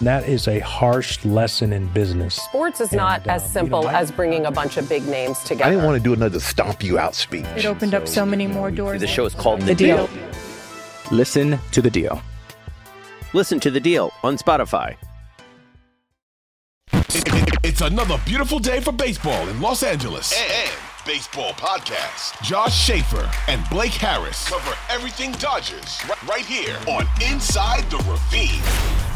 That is a harsh lesson in business. Sports is not as um, simple you know, as bringing a bunch of big names together. I didn't want to do another stomp you out speech. It opened so, up so many more doors. The show is called The, the deal. deal. Listen to the deal. Listen to the deal on Spotify. It's another beautiful day for baseball in Los Angeles. And baseball podcast. Josh Schaefer and Blake Harris cover everything Dodgers right here on Inside the Ravine.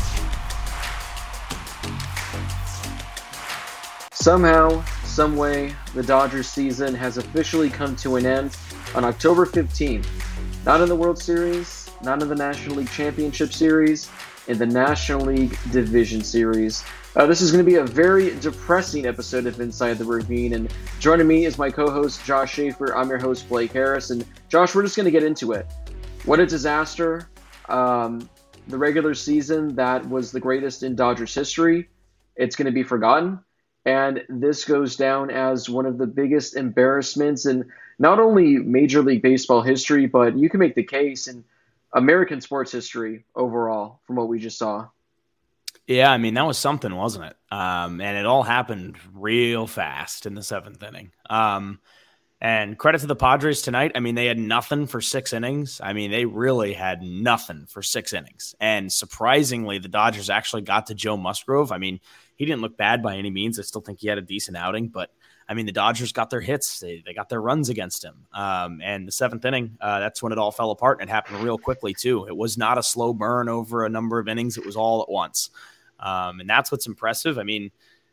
Somehow, someway, the Dodgers season has officially come to an end on October 15th. Not in the World Series, not in the National League Championship Series, in the National League Division Series. Uh, this is going to be a very depressing episode of Inside the Ravine, and joining me is my co-host Josh Schaefer. I'm your host Blake Harris, and Josh, we're just going to get into it. What a disaster! Um, the regular season that was the greatest in Dodgers history. It's going to be forgotten. And this goes down as one of the biggest embarrassments in not only Major League Baseball history, but you can make the case in American sports history overall from what we just saw. Yeah, I mean, that was something, wasn't it? Um, and it all happened real fast in the seventh inning. Um, and credit to the Padres tonight. I mean, they had nothing for six innings. I mean, they really had nothing for six innings. And surprisingly, the Dodgers actually got to Joe Musgrove. I mean, he didn't look bad by any means. I still think he had a decent outing, but I mean, the Dodgers got their hits. They, they got their runs against him. Um, and the seventh inning, uh, that's when it all fell apart and it happened real quickly, too. It was not a slow burn over a number of innings, it was all at once. Um, and that's what's impressive. I mean,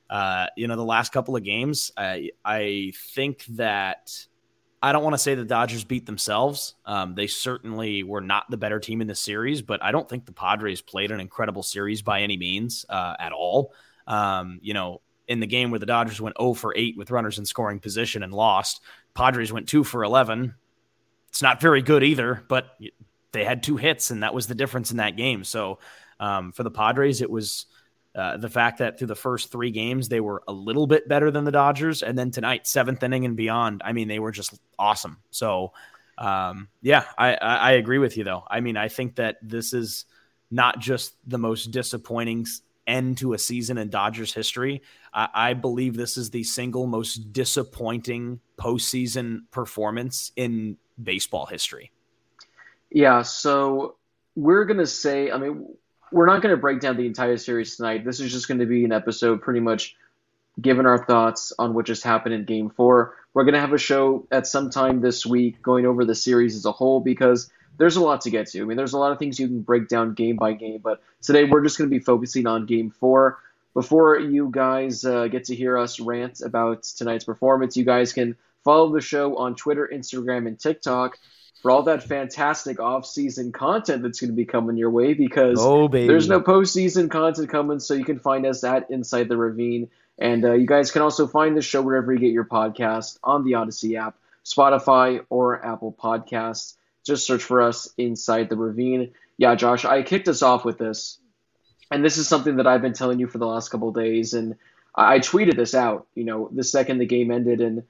uh, you know, the last couple of games, I, I think that I don't want to say the Dodgers beat themselves. Um, they certainly were not the better team in the series, but I don't think the Padres played an incredible series by any means uh, at all. Um, you know, in the game where the Dodgers went 0 for 8 with runners in scoring position and lost, Padres went 2 for 11. It's not very good either, but they had two hits, and that was the difference in that game. So um, for the Padres, it was uh, the fact that through the first three games, they were a little bit better than the Dodgers. And then tonight, seventh inning and beyond, I mean, they were just awesome. So, um, yeah, I, I, I agree with you, though. I mean, I think that this is not just the most disappointing end to a season in Dodgers history. I, I believe this is the single most disappointing postseason performance in baseball history. Yeah, so we're going to say, I mean, we're not going to break down the entire series tonight. This is just going to be an episode pretty much giving our thoughts on what just happened in game four. We're going to have a show at some time this week going over the series as a whole because there's a lot to get to. I mean, there's a lot of things you can break down game by game, but today we're just going to be focusing on game four. Before you guys uh, get to hear us rant about tonight's performance, you guys can follow the show on Twitter, Instagram, and TikTok for all that fantastic off-season content that's going to be coming your way because oh, there's no postseason content coming, so you can find us at Inside the Ravine. And uh, you guys can also find the show wherever you get your podcast on the Audacy app, Spotify, or Apple Podcasts. Just search for us inside the ravine. Yeah, Josh, I kicked us off with this, and this is something that I've been telling you for the last couple days, and I tweeted this out. You know, the second the game ended, and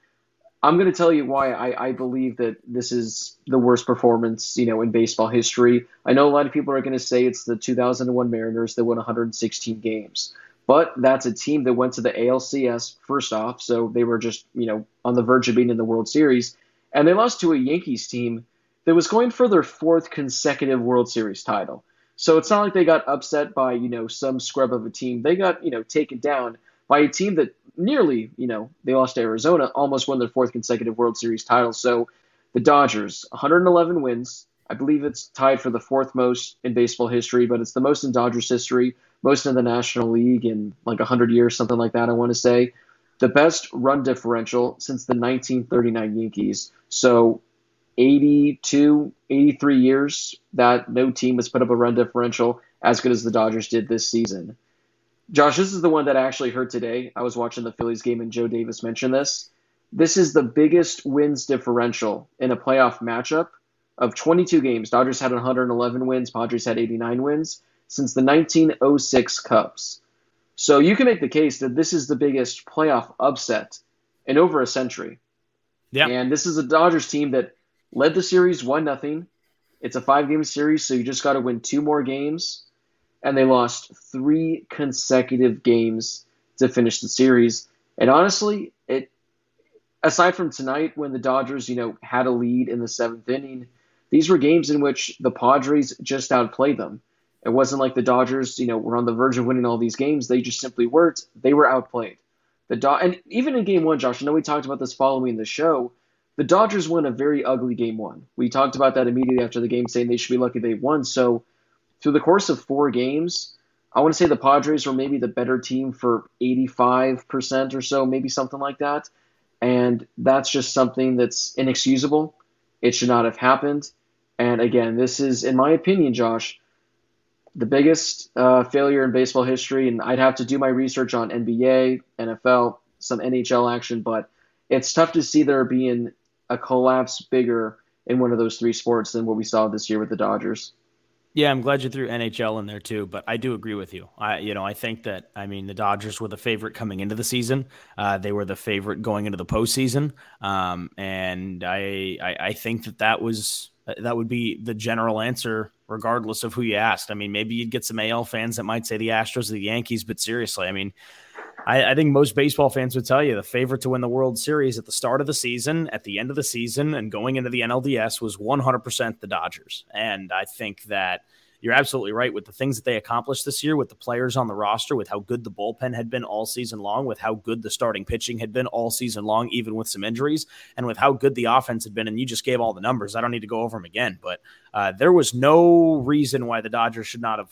I'm going to tell you why I, I believe that this is the worst performance, you know, in baseball history. I know a lot of people are going to say it's the 2001 Mariners that won 116 games, but that's a team that went to the ALCS first off, so they were just, you know, on the verge of being in the World Series, and they lost to a Yankees team that was going for their fourth consecutive World Series title. So it's not like they got upset by, you know, some scrub of a team. They got, you know, taken down by a team that nearly, you know, they lost to Arizona, almost won their fourth consecutive World Series title. So the Dodgers, 111 wins, I believe it's tied for the fourth most in baseball history, but it's the most in Dodgers history, most in the National League in like 100 years, something like that, I want to say. The best run differential since the 1939 Yankees. So 82, 83 years that no team has put up a run differential as good as the Dodgers did this season. Josh, this is the one that I actually heard today. I was watching the Phillies game and Joe Davis mentioned this. This is the biggest wins differential in a playoff matchup of 22 games, Dodgers had 111 wins, Padres had 89 wins since the 1906 Cubs. So you can make the case that this is the biggest playoff upset in over a century. Yeah. And this is a Dodgers team that led the series 1 nothing. It's a 5-game series, so you just got to win two more games and they lost 3 consecutive games to finish the series. And honestly, it aside from tonight when the Dodgers, you know, had a lead in the 7th inning, these were games in which the Padres just outplayed them. It wasn't like the Dodgers, you know, were on the verge of winning all these games. They just simply weren't. They were outplayed. The Do- and even in game one, Josh, I know we talked about this following the show. The Dodgers won a very ugly game one. We talked about that immediately after the game, saying they should be lucky they won. So through the course of four games, I want to say the Padres were maybe the better team for 85% or so, maybe something like that. And that's just something that's inexcusable. It should not have happened. And again, this is, in my opinion, Josh, the biggest uh, failure in baseball history. And I'd have to do my research on NBA, NFL, some NHL action, but it's tough to see there being a collapse bigger in one of those three sports than what we saw this year with the Dodgers. Yeah, I'm glad you threw NHL in there too, but I do agree with you. I, you know, I think that I mean the Dodgers were the favorite coming into the season. Uh, they were the favorite going into the postseason, um, and I, I, I think that that was Uh, that would be the general answer, regardless of who you asked. I mean, maybe you'd get some AL fans that might say the Astros or the Yankees, but seriously, I mean, I, I, think most baseball fans would tell you the favorite to win the World Series at the start of the season, at the end of the season, and going into the NLDS was 100% the Dodgers. And I think that you're absolutely right with the things that they accomplished this year with the players on the roster, with how good the bullpen had been all season long, with how good the starting pitching had been all season long, even with some injuries, and with how good the offense had been. And you just gave all the numbers. I don't need to go over them again, but uh, there was no reason why the Dodgers should not have,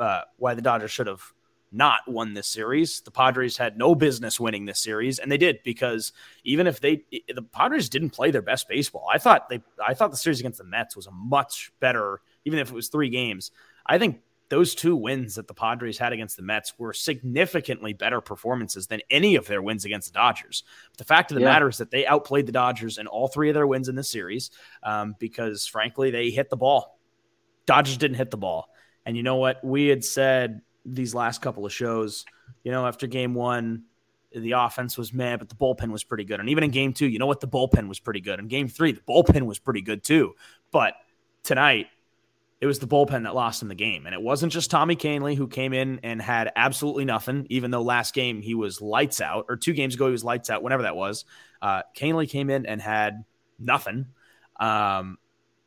uh, why the Dodgers should have not won this series. The Padres had no business winning this series, and they did because even if they the Padres didn't play their best baseball, I thought they I thought the series against the Mets was a much better even if it was three games. I think those two wins that the Padres had against the Mets were significantly better performances than any of their wins against the Dodgers. But the fact of the yeah. matter is that they outplayed the Dodgers in all three of their wins in this series um, because, frankly, they hit the ball. Dodgers didn't hit the ball. And you know what? We had said these last couple of shows, you know, after game one, the offense was mad, but the bullpen was pretty good. And even in game two, you know what? The bullpen was pretty good. In game three, the bullpen was pretty good too. But tonight, it was the bullpen that lost him the game. And it wasn't just Tommy Kahnle who came in and had absolutely nothing, even though last game he was lights out, or two games ago he was lights out, whenever that was. Uh, Kahnle came in and had nothing. Um,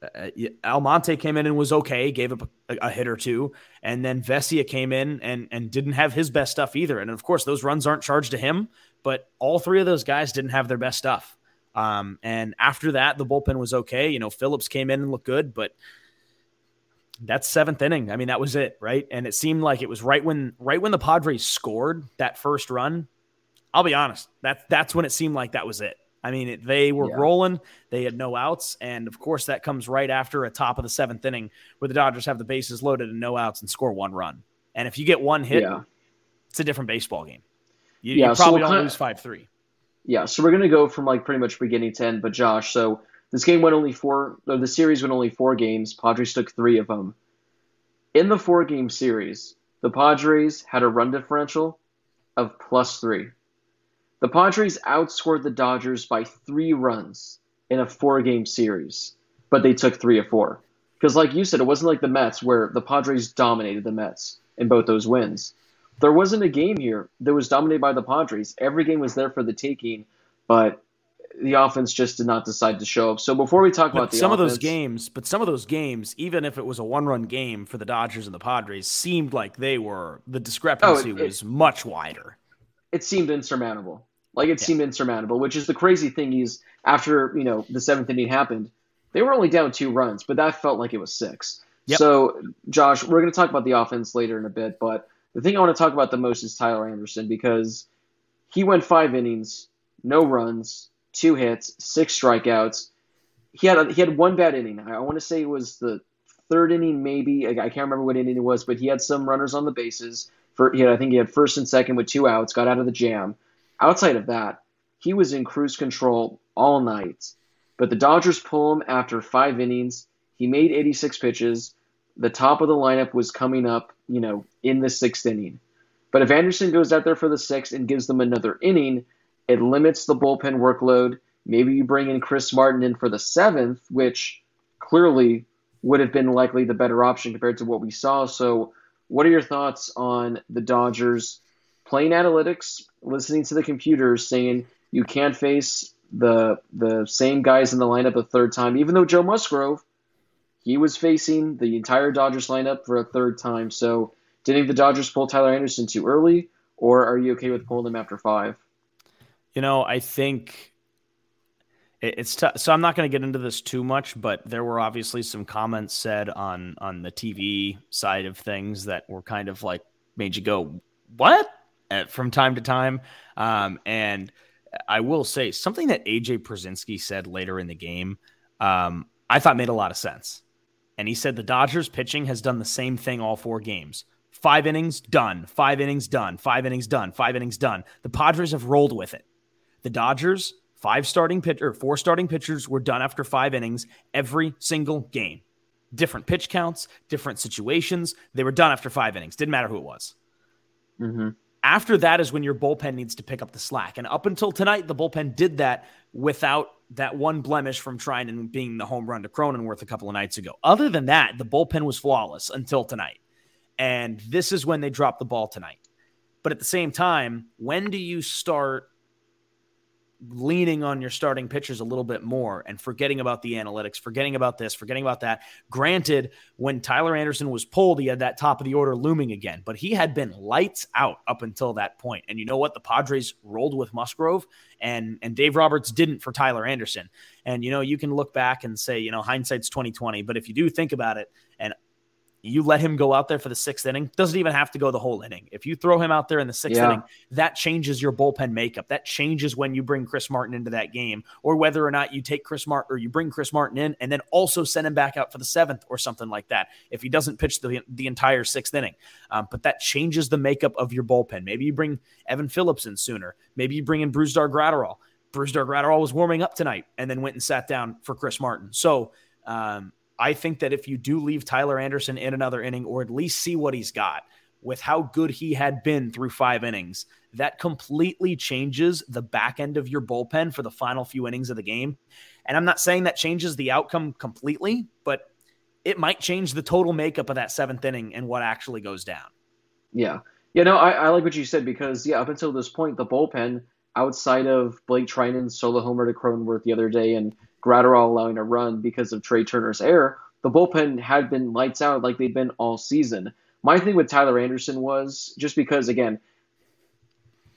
uh, Almonte came in and was okay, gave up a, a, hit or two, and then Vesia came in and and didn't have his best stuff either. And of course, those runs aren't charged to him, but all three of those guys didn't have their best stuff. Um, and after that, the bullpen was okay. You know, Phillips came in and looked good, but that's seventh inning. I mean, that was it, right? And it seemed like it was right when right when the Padres scored that first run. I'll be honest, that's that's when it seemed like that was it. I mean, it, they were yeah. rolling. They had no outs, and of course, that comes right after a top of the seventh inning where the Dodgers have the bases loaded and no outs and score one run. And if you get one hit, yeah. it's a different baseball game. You, yeah, you probably so don't lose five three. Yeah, so we're gonna go from like pretty much beginning to end. But Josh, so this game went only four, or the series went only four games. Padres took three of them. In the four game series, the Padres had a run differential of plus three. The Padres outscored the Dodgers by three runs in a four game series, but they took three of four. Because, like you said, it wasn't like the Mets where the Padres dominated the Mets in both those wins. There wasn't a game here that was dominated by the Padres. Every game was there for the taking, but the offense just did not decide to show up. So before we talk but about some offense, of those games, but some of those games, even if it was a one-run game for the Dodgers and the Padres, seemed like they were the discrepancy oh, it, was much wider. It seemed insurmountable. Like it yeah. seemed insurmountable, which is the crazy thing is after, you know, the seventh inning happened, they were only down two runs, but that felt like it was six. Yep. So, Josh, we're going to talk about the offense later in a bit, but the thing I want to talk about the most is Tyler Anderson because he went five innings, no runs, two hits, six strikeouts. He had he had one bad inning. I want to say it was the third inning, maybe. I can't remember what inning it was, but he had some runners on the bases. For he had, I think he had first and second with two outs. Got out of the jam. Outside of that, he was in cruise control all night. But the Dodgers pull him after five innings. He made 86 pitches. The top of the lineup was coming up, you know, in the sixth inning. But if Anderson goes out there for the sixth and gives them another inning, it limits the bullpen workload. Maybe you bring in Chris Martin in for the seventh, which clearly would have been likely the better option compared to what we saw. So, what are your thoughts on the Dodgers playing analytics, listening to the computers, saying you can't face the the same guys in the lineup a third time, even though Joe Musgrove, he was facing the entire Dodgers lineup for a third time. So, do you the Dodgers pull Tyler Anderson too early, or are you okay with pulling him after five? You know, I think it's tough. So I'm not going to get into this too much, but there were obviously some comments said on on the TV side of things that were kind of like made you go, "What?" from time to time. Um, and I will say something that AJ Pierzynski said later in the game, um, I thought made a lot of sense. And he said the Dodgers pitching has done the same thing all four games. Five innings, done. Five innings, done. Five innings, done. Five innings, done. The Padres have rolled with it. The Dodgers, five starting pitcher, four starting pitchers were done after five innings every single game. Different pitch counts, different situations. They were done after five innings. Didn't matter who it was. Mm-hmm. After that is when your bullpen needs to pick up the slack. And up until tonight, the bullpen did that without that one blemish from trying and being the home run to Cronenworth a couple of nights ago. Other than that, the bullpen was flawless until tonight. And this is when they dropped the ball tonight. But at the same time, when do you start leaning on your starting pitchers a little bit more and forgetting about the analytics, forgetting about this, forgetting about that. Granted, when Tyler Anderson was pulled, he had that top of the order looming again, but he had been lights out up until that point. And you know what? The Padres rolled with Musgrove and and Dave Roberts didn't for Tyler Anderson. And you know, you can look back and say, you know, hindsight's 2020, but if you do think about it, and you let him go out there for the sixth inning. Doesn't even have to go the whole inning. If you throw him out there in the sixth yeah. inning, that changes your bullpen makeup. That changes when you bring Chris Martin into that game, or whether or not you take Chris Martin or you bring Chris Martin in and then also send him back out for the seventh or something like that. If he doesn't pitch the the entire sixth inning, um, but that changes the makeup of your bullpen. Maybe you bring Evan Phillips in sooner. Maybe you bring in Brusdar Graterol. Brusdar Graterol was warming up tonight and then went and sat down for Chris Martin. So. Um, I think that if you do leave Tyler Anderson in another inning or at least see what he's got with how good he had been through five innings, that completely changes the back end of your bullpen for the final few innings of the game. And I'm not saying that changes the outcome completely, but it might change the total makeup of that seventh inning and what actually goes down. Yeah. You know, I, I like what you said because, yeah, up until this point, the bullpen, outside of Blake Treinen's solo homer to Cronenworth the other day and Graterol allowing a run because of Trea Turner's error, the bullpen had been lights out like they've been all season. My thing with Tyler Anderson was just because, again,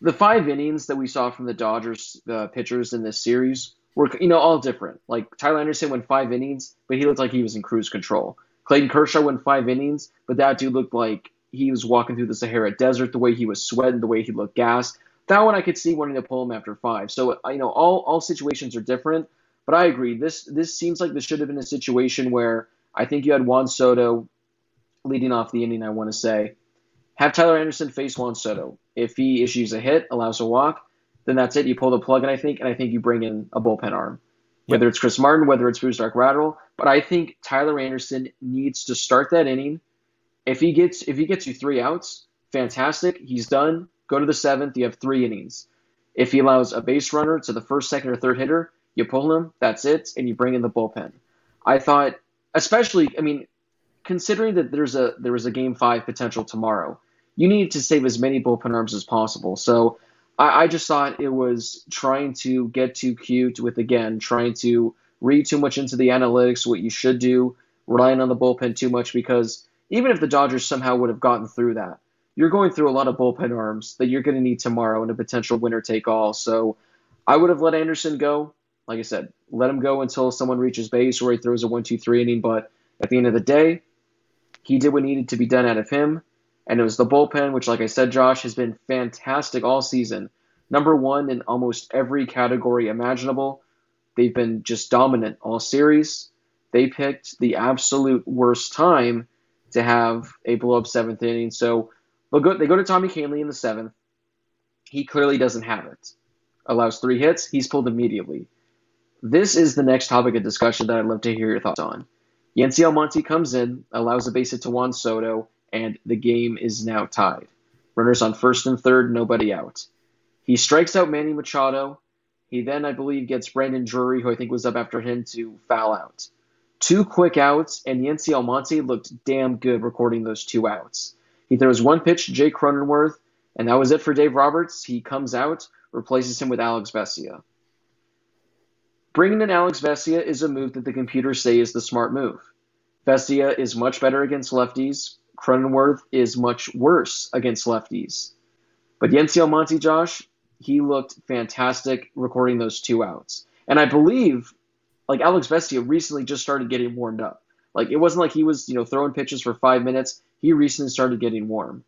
the five innings that we saw from the Dodgers uh, pitchers in this series were, you know, all different. Like Tyler Anderson went five innings, but he looked like he was in cruise control. Clayton Kershaw went five innings, but that dude looked like he was walking through the Sahara Desert, the way he was sweating, the way he looked gassed. That one I could see wanting to pull him after five. So, you know, all, all situations are different. But I agree. This this seems like this should have been a situation where I think you had Juan Soto leading off the inning. I want to say, have Tyler Anderson face Juan Soto. If he issues a hit, allows a walk, then that's it. You pull the plug, and I think and I think you bring in a bullpen arm, whether it's Chris Martin, whether it's Brusdar Graterol. But I think Tyler Anderson needs to start that inning. If he gets if he gets you three outs, fantastic. He's done. Go to the seventh. You have three innings. If he allows a base runner to the first, second, or third hitter, you pull him, that's it, and you bring in the bullpen. I thought, especially, I mean, considering that there's a there was a game five potential tomorrow, you need to save as many bullpen arms as possible. So I, I just thought it was trying to get too cute with again trying to read too much into the analytics, what you should do, relying on the bullpen too much because even if the Dodgers somehow would have gotten through that, you're going through a lot of bullpen arms that you're going to need tomorrow in a potential winner take all. So I would have let Anderson go like I said, let him go until someone reaches base or he throws a one, two, three inning. But at the end of the day, he did what needed to be done out of him. And it was the bullpen, which, like I said, Josh, has been fantastic all season. Number one in almost every category imaginable. They've been just dominant all series. They picked the absolute worst time to have a blow up seventh inning. So they go, they go to Tommy Kahnle in the seventh. He clearly doesn't have it. Allows three hits. He's pulled immediately. This is the next topic of discussion that I'd love to hear your thoughts on. Yency Almonte comes in, allows a base hit to Juan Soto, and the game is now tied. Runners on first and third, nobody out. He strikes out Manny Machado. He then, I believe, gets Brandon Drury, who I think was up after him, to foul out. Two quick outs, and Yency Almonte looked damn good recording those two outs. He throws one pitch to Jake Cronenworth, and that was it for Dave Roberts. He comes out, replaces him with Alex Vesia. Bringing in Alex Vesia is a move that the computers say is the smart move. Vesia is much better against lefties. Cronenworth is much worse against lefties. But Yency Almonte, Josh, he looked fantastic recording those two outs. And I believe, like Alex Vesia recently just started getting warmed up. Like it wasn't like he was, you know, throwing pitches for five minutes. He recently started getting warm.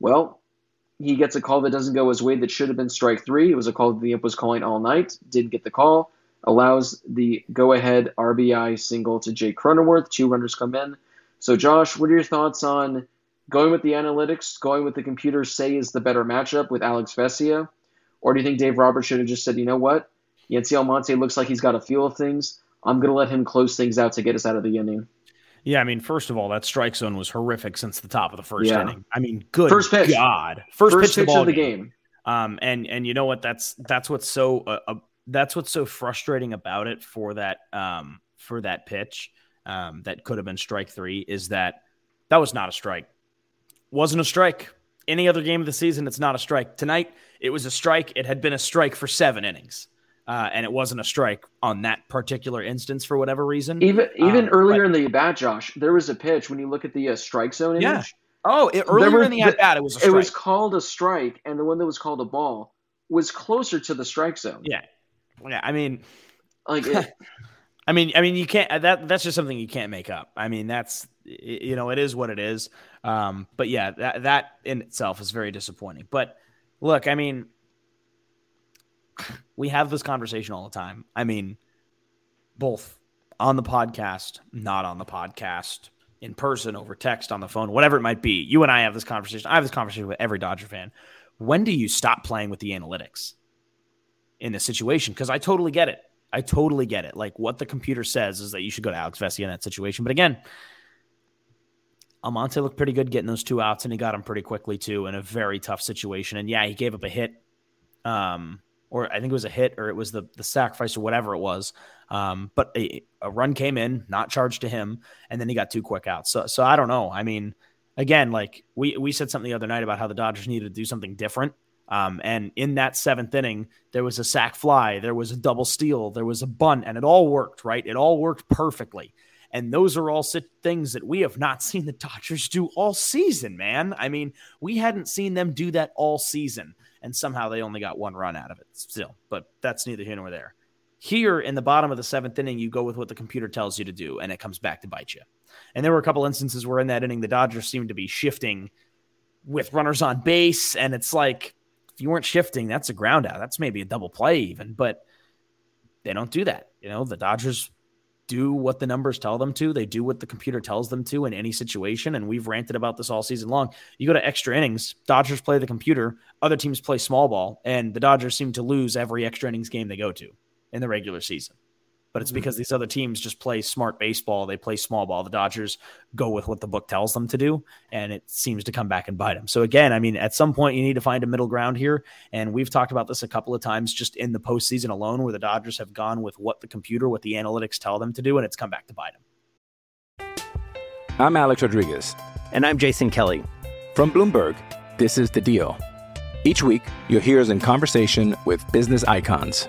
Well, he gets a call that doesn't go his way that should have been strike three. It was a call that the imp was calling all night. Didn't get the call allows the go ahead RBI single to Jay Cronenworth. Two runners come in. So, Josh, what are your thoughts on going with the analytics, going with the computers say is the better matchup with Alex Vesia? Or do you think Dave Roberts should have just said, you know what? Yency Almonte looks like he's got a feel of things. I'm going to let him close things out to get us out of the inning. Yeah, I mean, first of all, that strike zone was horrific since the top of the first yeah. inning. I mean, good first pitch. God, first, first pitch, pitch of the, game. game. Um, and and you know what? That's that's what's so uh, uh that's what's so frustrating about it for that um, for that pitch um, that could have been strike three is that that was not a strike. Wasn't a strike. Any other game of the season, it's not a strike. Tonight, it was a strike. It had been a strike for seven innings. Uh, and it wasn't a strike on that particular instance for whatever reason. Even even um, earlier but, in the bat, Josh, there was a pitch when you look at the uh, strike zone image. Yeah. Oh, it, earlier in the at bat, it was It was called a strike, and the one that was called a ball was closer to the strike zone. Yeah, yeah, I mean, like, it, I mean, I mean, you can't. That that's just something you can't make up. I mean, that's you know, it is what it is. Um, but yeah, that that in itself is very disappointing. But look, I mean, we have this conversation all the time. I mean, both on the podcast, not on the podcast, in person, over text, on the phone, whatever it might be. You and I have this conversation. I have this conversation with every Dodger fan. When do you stop playing with the analytics? In this situation because I totally get it. I totally get it. Like what the computer says is that you should go to Alex Vesia in that situation. But again, Almonte looked pretty good getting those two outs, and he got them pretty quickly too in a very tough situation. And yeah, he gave up a hit, um, or I think it was a hit, or it was the the sacrifice, or whatever it was. Um, but a, a run came in, not charged to him, and then he got two quick outs. So so I don't know. I mean, again, like we we said something the other night about how the Dodgers needed to do something different um, and in that seventh inning, there was a sac fly, there was a double steal, there was a bunt, and it all worked, right? It all worked perfectly. And those are all things that we have not seen the Dodgers do all season, man. I mean, we hadn't seen them do that all season, and somehow they only got one run out of it still. But that's neither here nor there. Here in the bottom of the seventh inning, you go with what the computer tells you to do, and it comes back to bite you. And there were a couple instances where in that inning, the Dodgers seemed to be shifting with runners on base, and it's like, if you weren't shifting, that's a ground out. That's maybe a double play even, but they don't do that. You know, the Dodgers do what the numbers tell them to. They do what the computer tells them to in any situation. And we've ranted about this all season long. You go to extra innings, Dodgers play the computer, other teams play small ball, and the Dodgers seem to lose every extra innings game they go to in the regular season but it's mm-hmm. because these other teams just play smart baseball. They play small ball. The Dodgers go with what the book tells them to do, and it seems to come back and bite them. So again, I mean, at some point you need to find a middle ground here, and we've talked about this a couple of times just in the postseason alone, where the Dodgers have gone with what the computer, what the analytics tell them to do, and it's come back to bite them. I'm Alex Rodriguez, and I'm Jason Kelly from Bloomberg. This is the Deal. Each week, you'll hear us in conversation with business icons.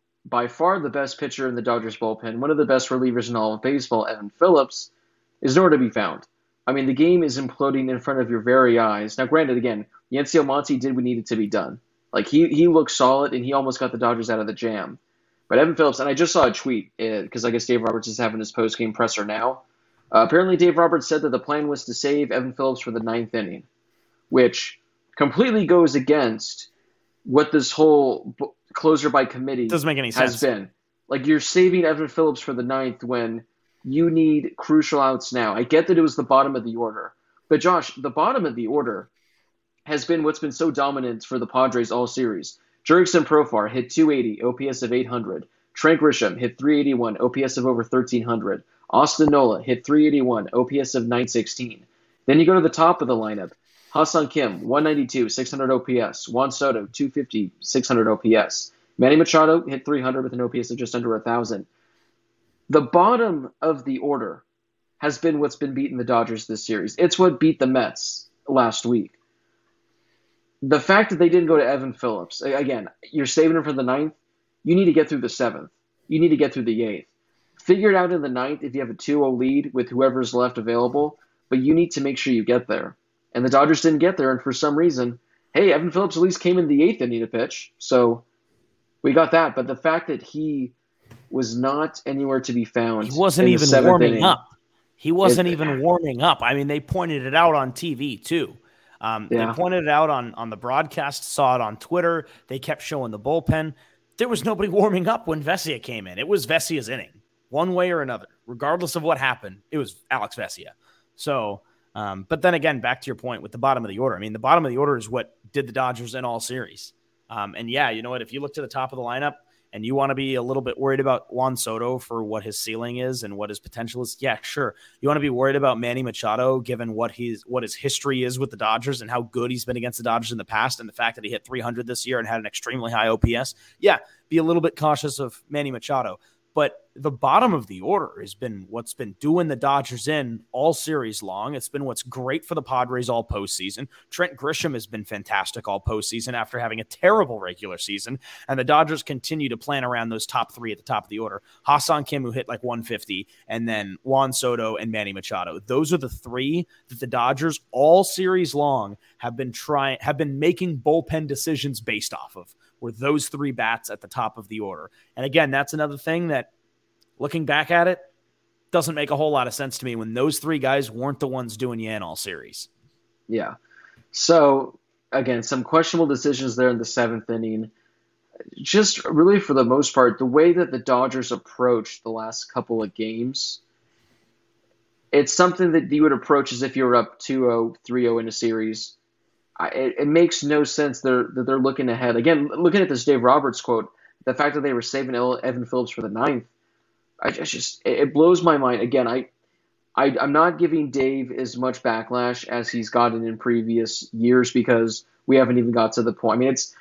by far the best pitcher in the Dodgers bullpen, one of the best relievers in all of baseball, Evan Phillips, is nowhere to be found. I mean, the game is imploding in front of your very eyes. Now, granted, again, Yency Almonte did what needed to be done. Like, he, he looked solid, and he almost got the Dodgers out of the jam. But Evan Phillips, and I just saw a tweet, because uh, I guess Dave Roberts is having his post-game presser now. Uh, apparently, Dave Roberts said that the plan was to save Evan Phillips for the ninth inning, which completely goes against what this whole closer by committee doesn't make any sense. has been. Like you're saving Evan Phillips for the ninth when you need crucial outs now. I get that it was the bottom of the order, but Josh, the bottom of the order has been what's been so dominant for the Padres all series. Jurickson Profar hit 280, OPS of 800. Trent Grisham hit 381, OPS of over 1300. Austin Nola hit 381, OPS of 916. Then you go to the top of the lineup. Ha-Seong Kim, 192, 600 OPS. Juan Soto, 250, 600 OPS. Manny Machado hit 300 with an OPS of just under 1,000. The bottom of the order has been what's been beating the Dodgers this series. It's what beat the Mets last week. The fact that they didn't go to Evan Phillips, again, you're saving him for the ninth. You need to get through the seventh. You need to get through the eighth. Figure it out in the ninth if you have a 2 0 lead with whoever's left available, but you need to make sure you get there and the Dodgers didn't get there. And for some reason, hey, Evan Phillips at least came in the eighth inning to pitch, so we got that. But the fact that he was not anywhere to be found, he wasn't even warming inning, up. He wasn't it, even warming up. I mean, they pointed it out on TV too. Um, yeah. They pointed it out on on the broadcast, saw it on Twitter. They kept showing the bullpen. There was nobody warming up when Vesia came in. It was Vesia's inning, one way or another, regardless of what happened. It was Alex Vesia. So um, but then again, back to your point with the bottom of the order. I mean, the bottom of the order is what did the Dodgers in all series. Um, and yeah, you know what? If you look to the top of the lineup and you want to be a little bit worried about Juan Soto for what his ceiling is and what his potential is, yeah, sure. You want to be worried about Manny Machado given what he's what his history is with the Dodgers and how good he's been against the Dodgers in the past, and the fact that he hit 300 this year and had an extremely high OPS. Yeah, be a little bit cautious of Manny Machado. But the bottom of the order has been what's been doing the Dodgers in all series long. It's been what's great for the Padres all postseason. Trent Grisham has been fantastic all postseason after having a terrible regular season. And the Dodgers continue to plan around those top three at the top of the order. Ha-Seong Kim, who hit like 150, and then Juan Soto and Manny Machado. Those are the three that the Dodgers all series long have been trying, have been making bullpen decisions based off of were those three bats at the top of the order. And again, that's another thing that looking back at it doesn't make a whole lot of sense to me when those three guys weren't the ones doing in all series. Yeah. So again, some questionable decisions there in the seventh inning. Just really for the most part, the way that the Dodgers approached the last couple of games, it's something that you would approach as if you were up 2-0, 3-0 in a series it, it, makes no sense they're, that they're looking ahead. Again, looking at this Dave Roberts quote, the fact that they were saving Evan Phillips for the ninth, I just it blows my mind. Again, I, I I'm not giving Dave as much backlash as he's gotten in previous years because we haven't even got to the point. I mean, it's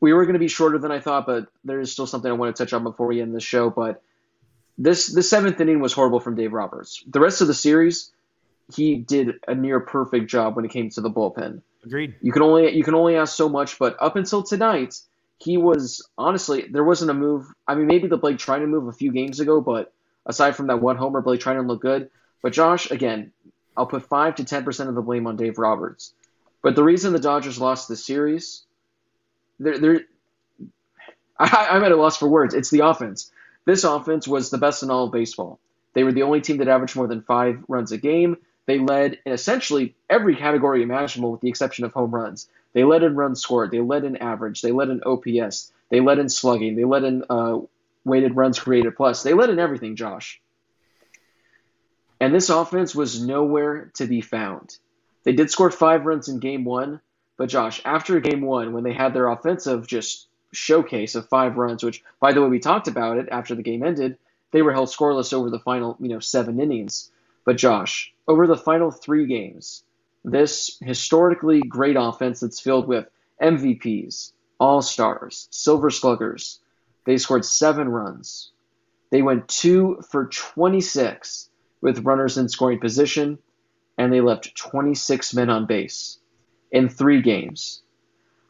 we were going to be shorter than I thought, but there is still something I want to touch on before we end the show. But this the seventh inning was horrible from Dave Roberts. The rest of the series, he did a near perfect job when it came to the bullpen. Agreed. You can only you can only ask so much, but up until tonight, he was honestly there wasn't a move. I mean, maybe the Blake Treinen move a few games ago, but aside from that one homer, Blake Treinen look good. But Josh, again, I'll put five to ten percent of the blame on Dave Roberts. But the reason the Dodgers lost the series, they're, they're I, I'm at a loss for words. It's the offense. This offense was the best in all of baseball. They were the only team that averaged more than five runs a game. They led in essentially every category imaginable with the exception of home runs. They led in runs scored. They led in average. They led in OPS. They led in slugging. They led in uh, weighted runs created plus. They led in everything, Josh. And this offense was nowhere to be found. They did score five runs in game one, but Josh, after game one, when they had their offensive just showcase of five runs, which, by the way, we talked about it after the game ended, they were held scoreless over the final, you know, seven innings. But Josh, over the final three games, this historically great offense that's filled with MVPs, All Stars, Silver Sluggers, they scored seven runs. They went two for 26 with runners in scoring position. and they left 26 men on base in three games.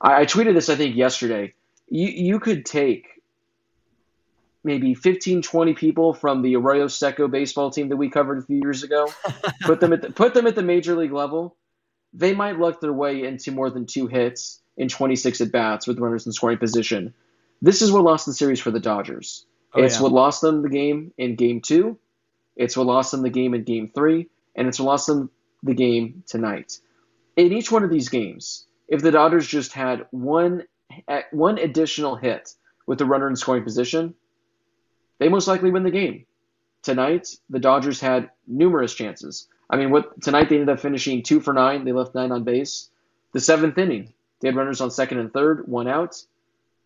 I, I tweeted this, I think, yesterday. You, you could take maybe 15, 20 people from the Arroyo Seco baseball team that we covered a few years ago, put them at the, put them at the major league level. They might luck their way into more than two hits in 26 at bats with runners in scoring position. This is what lost the series for the Dodgers. Oh, it's yeah. what lost them the game in game two. It's what lost them the game in game three. And it's what lost them the game tonight. In each one of these games, if the Dodgers just had one one additional hit with the runner in scoring position, they most likely win the game. Tonight, the Dodgers had numerous chances. I mean, what tonight they ended up finishing two for nine. They left nine on base. The seventh inning, they had runners on second and third, one out,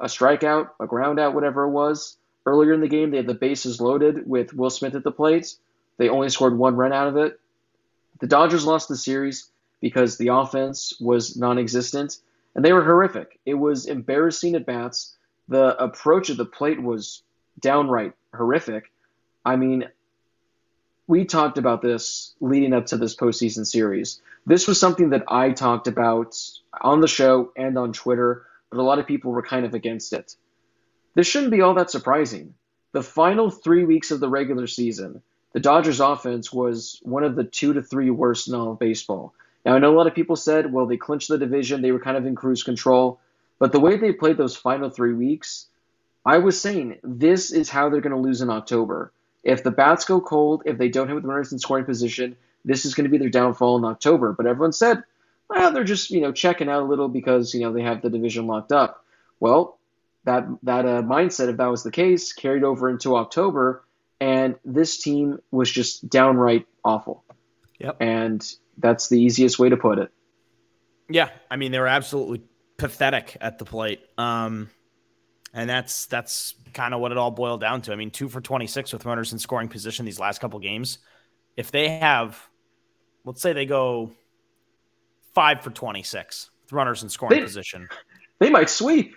a strikeout, a ground out, whatever it was. Earlier in the game, they had the bases loaded with Will Smith at the plate. They only scored one run out of it. The Dodgers lost the series because the offense was non existent and they were horrific. It was embarrassing at bats. The approach of the plate was downright horrific. I mean, we talked about this leading up to this postseason series. This was something that I talked about on the show and on Twitter, but a lot of people were kind of against it. This shouldn't be all that surprising. The final three weeks of the regular season, the Dodgers offense was one of the two to three worst in all of baseball. Now, I know a lot of people said, well, they clinched the division, they were kind of in cruise control, but the way they played those final three weeks, I was saying this is how they're going to lose in October. If the bats go cold, if they don't hit with runners in scoring position, this is going to be their downfall in October. But everyone said, well, they're just you know checking out a little because you know they have the division locked up. Well, that that uh, mindset, if that was the case, carried over into October, and this team was just downright awful. Yep. And that's the easiest way to put it. Yeah, I mean they were absolutely pathetic at the plate. Um, and that's that's kind of what it all boiled down to. I mean, two for 26 with runners in scoring position these last couple games. If they have, let's say they go five for 26 with runners in scoring they, position, they might sweep.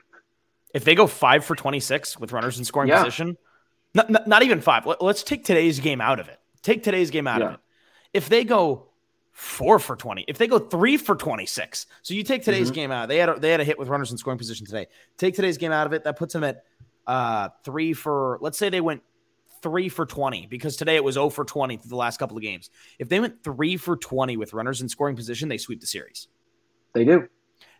If they go five for 26 with runners in scoring yeah. position, not, not, not, even five. Let, us take today's game out of it. Take today's game out yeah. of it. If they go four for 20. If they go three for 26, so you take today's mm-hmm. game out, they had a, they had a hit with runners in scoring position today. Take today's game out of it, that puts them at uh, three for, let's say they went three for 20 because today it was 0 for 20 through the last couple of games. If they went three for 20 with runners in scoring position, they sweep the series. They do.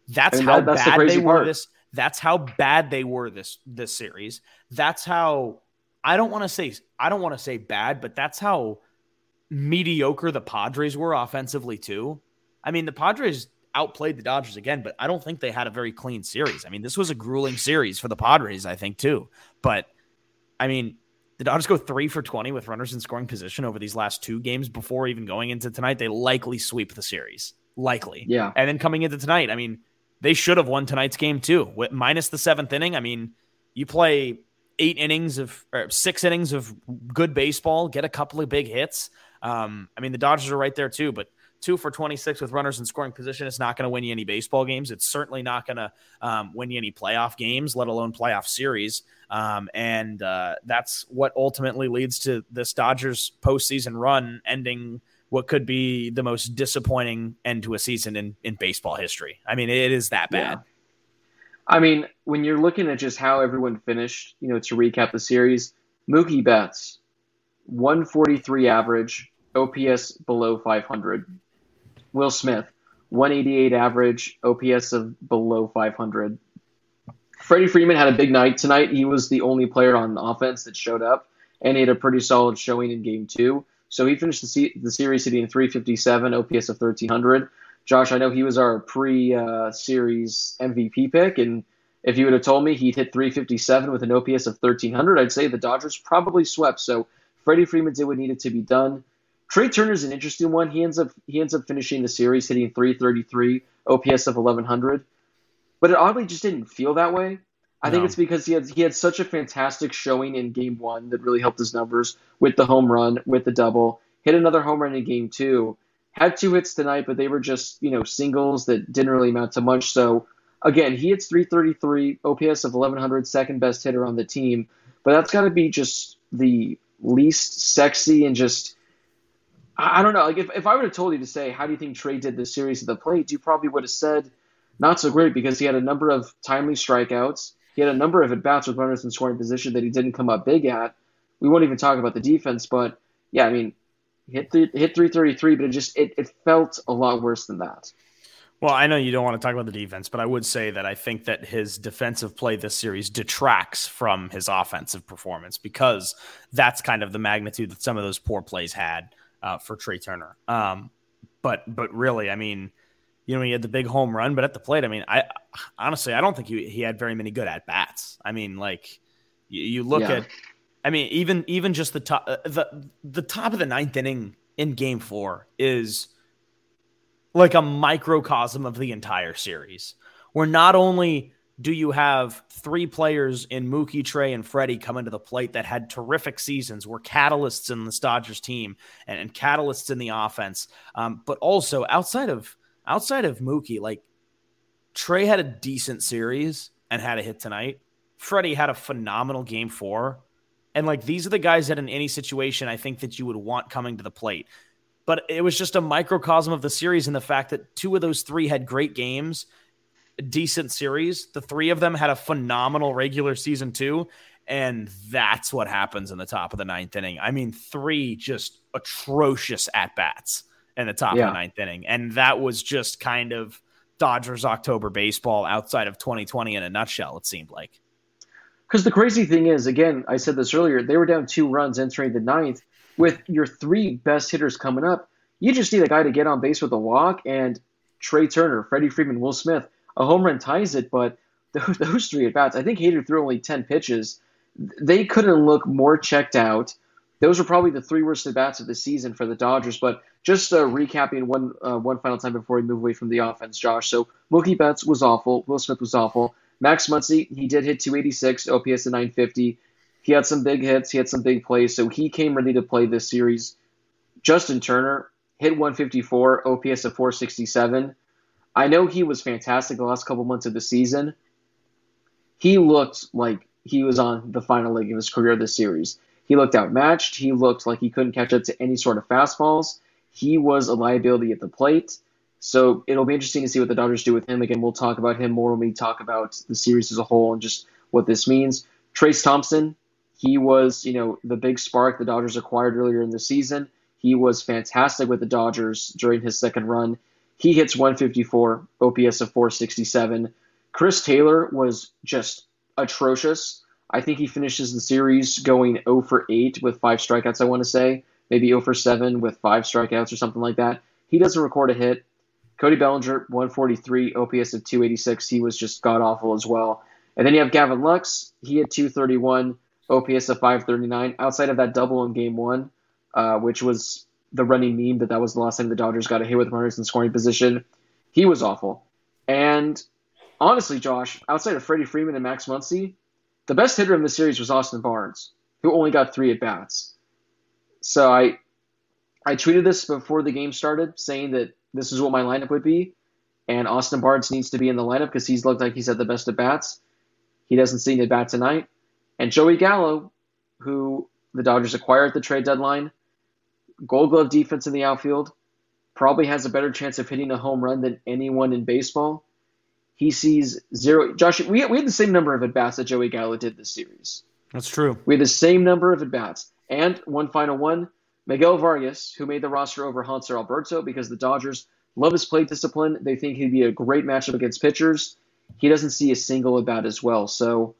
That's mean, how that, that's bad the they part. were this. That's how bad they were this this series. That's how I don't want to say I don't want to say bad, but that's how mediocre the Padres were offensively too. I mean, the Padres outplayed the Dodgers again, but I don't think they had a very clean series. I mean, this was a grueling series for the Padres, I think too. But I mean, the Dodgers go three for 20 with runners in scoring position over these last two games before even going into tonight. They likely sweep the series. Likely. Yeah. And then coming into tonight, I mean, they should have won tonight's game too. With minus the seventh inning. I mean, you play eight innings of or six innings of good baseball, get a couple of big hits. Um, I mean, the Dodgers are right there too, but two for 26 with runners in scoring position is not going to win you any baseball games. It's certainly not going to um, win you any playoff games, let alone playoff series. Um, and uh, that's what ultimately leads to this Dodgers postseason run ending what could be the most disappointing end to a season in, in baseball history. I mean, it is that bad. Yeah. I mean, when you're looking at just how everyone finished, you know, to recap the series, Mookie Betts, 143 average, OPS below 500. Will Smith, 188 average, OPS of below 500. Freddie Freeman had a big night tonight. He was the only player on offense that showed up, and he had a pretty solid showing in game two. So he finished the, se- the series hitting 357, OPS of 1300. Josh, I know he was our pre uh, series MVP pick, and if you would have told me he'd hit 357 with an OPS of 1300, I'd say the Dodgers probably swept. So Freddie Freeman did what needed to be done. Trea Turner's an interesting one. He ends up he ends up finishing the series hitting 333, OPS of 1100, but it oddly just didn't feel that way. I no. think it's because he had he had such a fantastic showing in Game One that really helped his numbers with the home run, with the double. Hit another home run in Game Two. Had two hits tonight, but they were just you know singles that didn't really amount to much. So again, he hits 333, OPS of 1100, second best hitter on the team. But that's got to be just the least sexy and just I don't know. Like if, if I would have told you to say, how do you think Trea did this series at the plate, you probably would have said not so great because he had a number of timely strikeouts. He had a number of at bats with runners in scoring position that he didn't come up big at. We won't even talk about the defense, but yeah, I mean, hit th- hit 333, but it just it, it felt a lot worse than that. Well, I know you don't want to talk about the defense, but I would say that I think that his defensive play this series detracts from his offensive performance because that's kind of the magnitude that some of those poor plays had uh, for Trea Turner. Um, but but really, I mean, you know, he had the big home run, but at the plate, I mean, I honestly, I don't think he, he had very many good at bats. I mean, like you, you look yeah. at, I mean, even even just the top uh, the the top of the ninth inning in Game Four is like a microcosm of the entire series, where not only do you have three players in Mookie, Trea, and Freddie come into the plate that had terrific seasons, were catalysts in the Dodgers team and, and catalysts in the offense, um, but also outside of outside of Mookie, like Trea had a decent series and had a hit tonight. Freddie had a phenomenal game four. And like these are the guys that in any situation I think that you would want coming to the plate but it was just a microcosm of the series and the fact that two of those three had great games, decent series. The three of them had a phenomenal regular season too. And that's what happens in the top of the ninth inning. I mean, three just atrocious at bats in the top yeah. of the ninth inning. And that was just kind of Dodgers October baseball outside of 2020 in a nutshell, it seemed like. Because the crazy thing is, again, I said this earlier, they were down two runs entering the ninth with your three best hitters coming up, you just need a guy to get on base with a walk. And Trea Turner, Freddie Freeman, Will Smith, a home run ties it. But those, those three at bats, I think Hader threw only 10 pitches. They couldn't look more checked out. Those were probably the three worst at bats of the season for the Dodgers. But just uh, recapping one uh, one final time before we move away from the offense, Josh. So Mookie Betts was awful. Will Smith was awful. Max Muncy, he did hit 286, OPS at 950. He had some big hits. He had some big plays. So he came ready to play this series. Justin Turner hit 154, OPS of 467. I know he was fantastic the last couple months of the season. He looked like he was on the final leg of his career this series. He looked outmatched. He looked like he couldn't catch up to any sort of fastballs. He was a liability at the plate. So it'll be interesting to see what the Dodgers do with him. Again, we'll talk about him more when we talk about the series as a whole and just what this means. Trayce Thompson, he was, you know, the big spark the Dodgers acquired earlier in the season. He was fantastic with the Dodgers during his second run. He hits 154, OPS of 467. Chris Taylor was just atrocious. I think he finishes the series going 0 for 8 with five strikeouts, I want to say. Maybe 0 for 7 with five strikeouts or something like that. He doesn't record a hit. Cody Bellinger, 143, OPS of 286. He was just god awful as well. And then you have Gavin Lux. He had 231, OPS of 539. Outside of that double in game one, uh, which was the running meme that that was the last time the Dodgers got a hit with runners in scoring position, he was awful. And honestly, Josh, outside of Freddie Freeman and Max Muncy, the best hitter in the series was Austin Barnes, who only got three at bats. So I, I tweeted this before the game started, saying that this is what my lineup would be, and Austin Barnes needs to be in the lineup because he's looked like he's had the best at bats. He doesn't see any at bat tonight. And Joey Gallo, who the Dodgers acquired at the trade deadline, gold glove defense in the outfield, probably has a better chance of hitting a home run than anyone in baseball. He sees zero. Josh, we, we had the same number of at bats that Joey Gallo did this series. That's true. We had the same number of at bats. And one final one Miguel Vargas, who made the roster over Hanser Alberto because the Dodgers love his plate discipline. They think he'd be a great matchup against pitchers. He doesn't see a single bat as well. So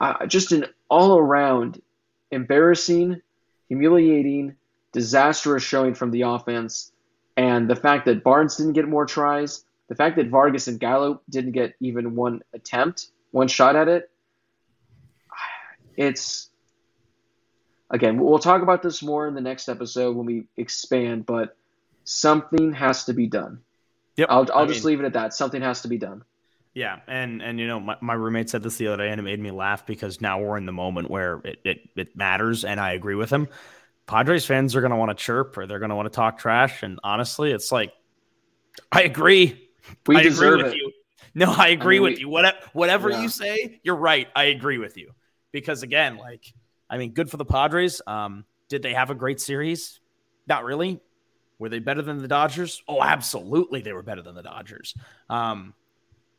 uh, just an all around embarrassing, humiliating, disastrous showing from the offense. And the fact that Barnes didn't get more tries, the fact that Vargas and Gallo didn't get even one attempt, one shot at it, it's again, we'll talk about this more in the next episode when we expand, but something has to be done. Yep. I'll, I'll just mean, leave it at that. Something has to be done. Yeah, and and you know my, my roommate said this the other day, and it made me laugh because now we're in the moment where it it, it matters, and I agree with him. Padres fans are going to want to chirp or they're going to want to talk trash, and honestly, it's like I agree. We I deserve agree it. You. No, I agree I mean, with we, you. Whatever whatever yeah. you say, you're right. I agree with you because again, like I mean, good for the Padres. Um, did they have a great series? Not really. Were they better than the Dodgers? Oh, absolutely, they were better than the Dodgers. Um,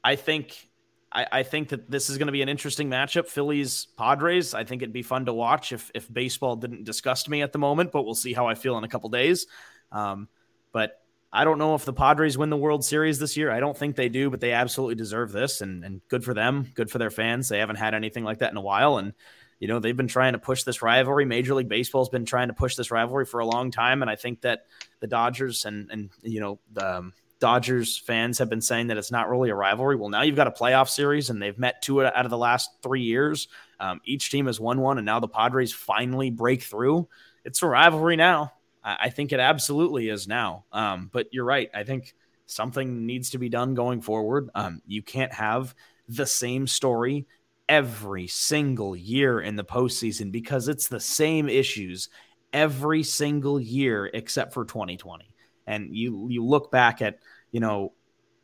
I think I, I, think that this is going to be an interesting matchup. Phillies Padres. I think it'd be fun to watch if if baseball didn't disgust me at the moment, but we'll see how I feel in a couple days. Um, but I don't know if the Padres win the World Series this year. I don't think they do, but they absolutely deserve this, and and good for them, good for their fans. They haven't had anything like that in a while, and you know they've been trying to push this rivalry. Major League Baseball's been trying to push this rivalry for a long time, and I think that the Dodgers and and you know the um, Dodgers fans have been saying that it's not really a rivalry. Well, now you've got a playoff series, and they've met two out of the last three years. Um, each team has won one, and now the Padres finally break through. It's a rivalry now. I, I think it absolutely is now. Um, but you're right. I think something needs to be done going forward. Um, you can't have the same story every single year in the postseason because it's the same issues every single year except for 2020 and you you look back at you know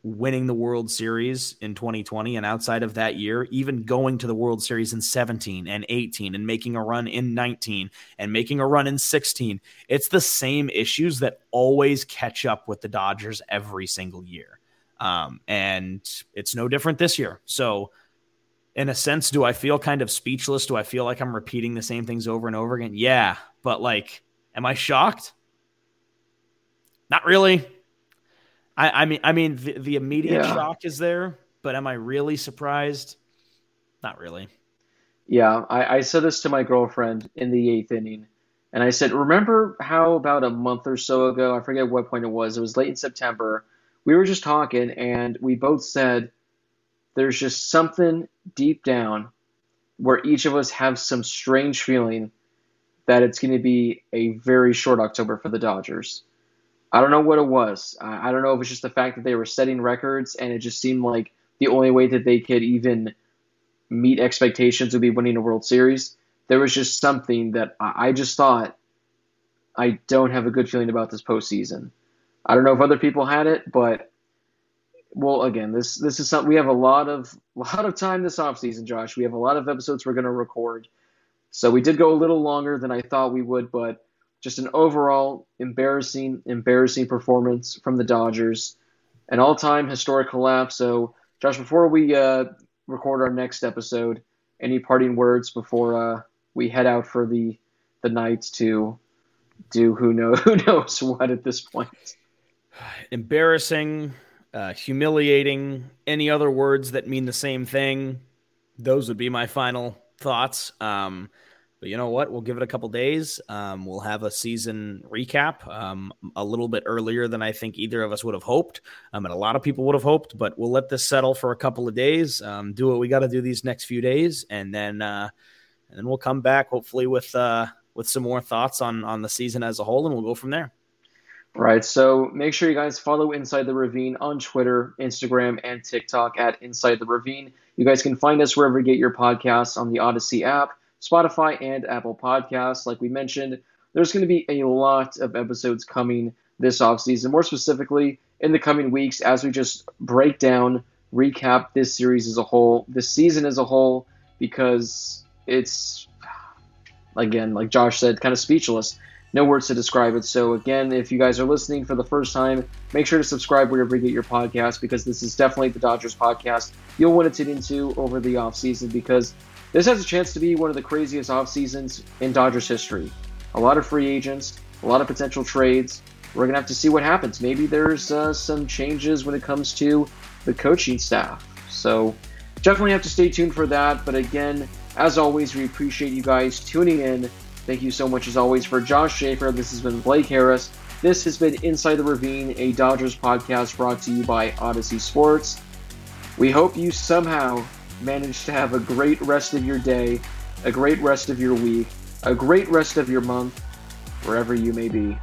winning the World Series in 2020 and outside of that year, even going to the World Series in 17 and 18 and making a run in 19 and making a run in 16, it's the same issues that always catch up with the Dodgers every single year. Um, and it's no different this year. So, in a sense, do I feel kind of speechless? Do I feel like I'm repeating the same things over and over again? Yeah. But, like, am I shocked? Not really. I, I mean, I mean, the, the immediate yeah. shock is there, but am I really surprised? Not really. Yeah, I, I said this to my girlfriend in the eighth inning, and I said, "Remember how about a month or so ago? I forget what point it was. It was late in September. We were just talking, and we both said." There's just something deep down where each of us have some strange feeling that it's going to be a very short October for the Dodgers. I don't know what it was. I don't know if it's just the fact that they were setting records and it just seemed like the only way that they could even meet expectations would be winning a World Series. There was just something that I just thought I don't have a good feeling about this postseason. I don't know if other people had it, but well, again, this this is something we have a lot of a lot of time this offseason, Josh. We have a lot of episodes we're going to record, so we did go a little longer than I thought we would, but just an overall embarrassing, embarrassing performance from the Dodgers, an all-time historic collapse. So, Josh, before we uh, record our next episode, any parting words before uh, we head out for the the night to do who know who knows what at this point? Embarrassing, uh, humiliating. Any other words that mean the same thing? Those would be my final thoughts. Um, but you know what? We'll give it a couple days. Um, we'll have a season recap um, a little bit earlier than I think either of us would have hoped, um, and a lot of people would have hoped. But we'll let this settle for a couple of days. Um, do what we got to do these next few days, and then uh, and then we'll come back hopefully with uh, with some more thoughts on on the season as a whole, and we'll go from there. Right. So make sure you guys follow Inside the Ravine on Twitter, Instagram, and TikTok at Inside the Ravine. You guys can find us wherever you get your podcasts on the Audacy app. Spotify, and Apple Podcasts. Like we mentioned, there's going to be a lot of episodes coming this offseason, more specifically in the coming weeks as we just break down, recap this series as a whole, this season as a whole, because it's, again, like Josh said, kind of speechless. No words to describe it. So, again, if you guys are listening for the first time, make sure to subscribe wherever you get your podcast because this is definitely the Dodgers podcast you'll want to tune into over the offseason because this has a chance to be one of the craziest off seasons in Dodgers history. A lot of free agents, a lot of potential trades. We're going to have to see what happens. Maybe there's uh, some changes when it comes to the coaching staff. So definitely have to stay tuned for that. But again, as always, we appreciate you guys tuning in. Thank you so much, as always, for Josh Schaefer. This has been Blake Harris. This has been Inside the Ravine, a Dodgers podcast brought to you by Audacy Sports. We hope you somehow manage to have a great rest of your day, a great rest of your week, a great rest of your month, wherever you may be.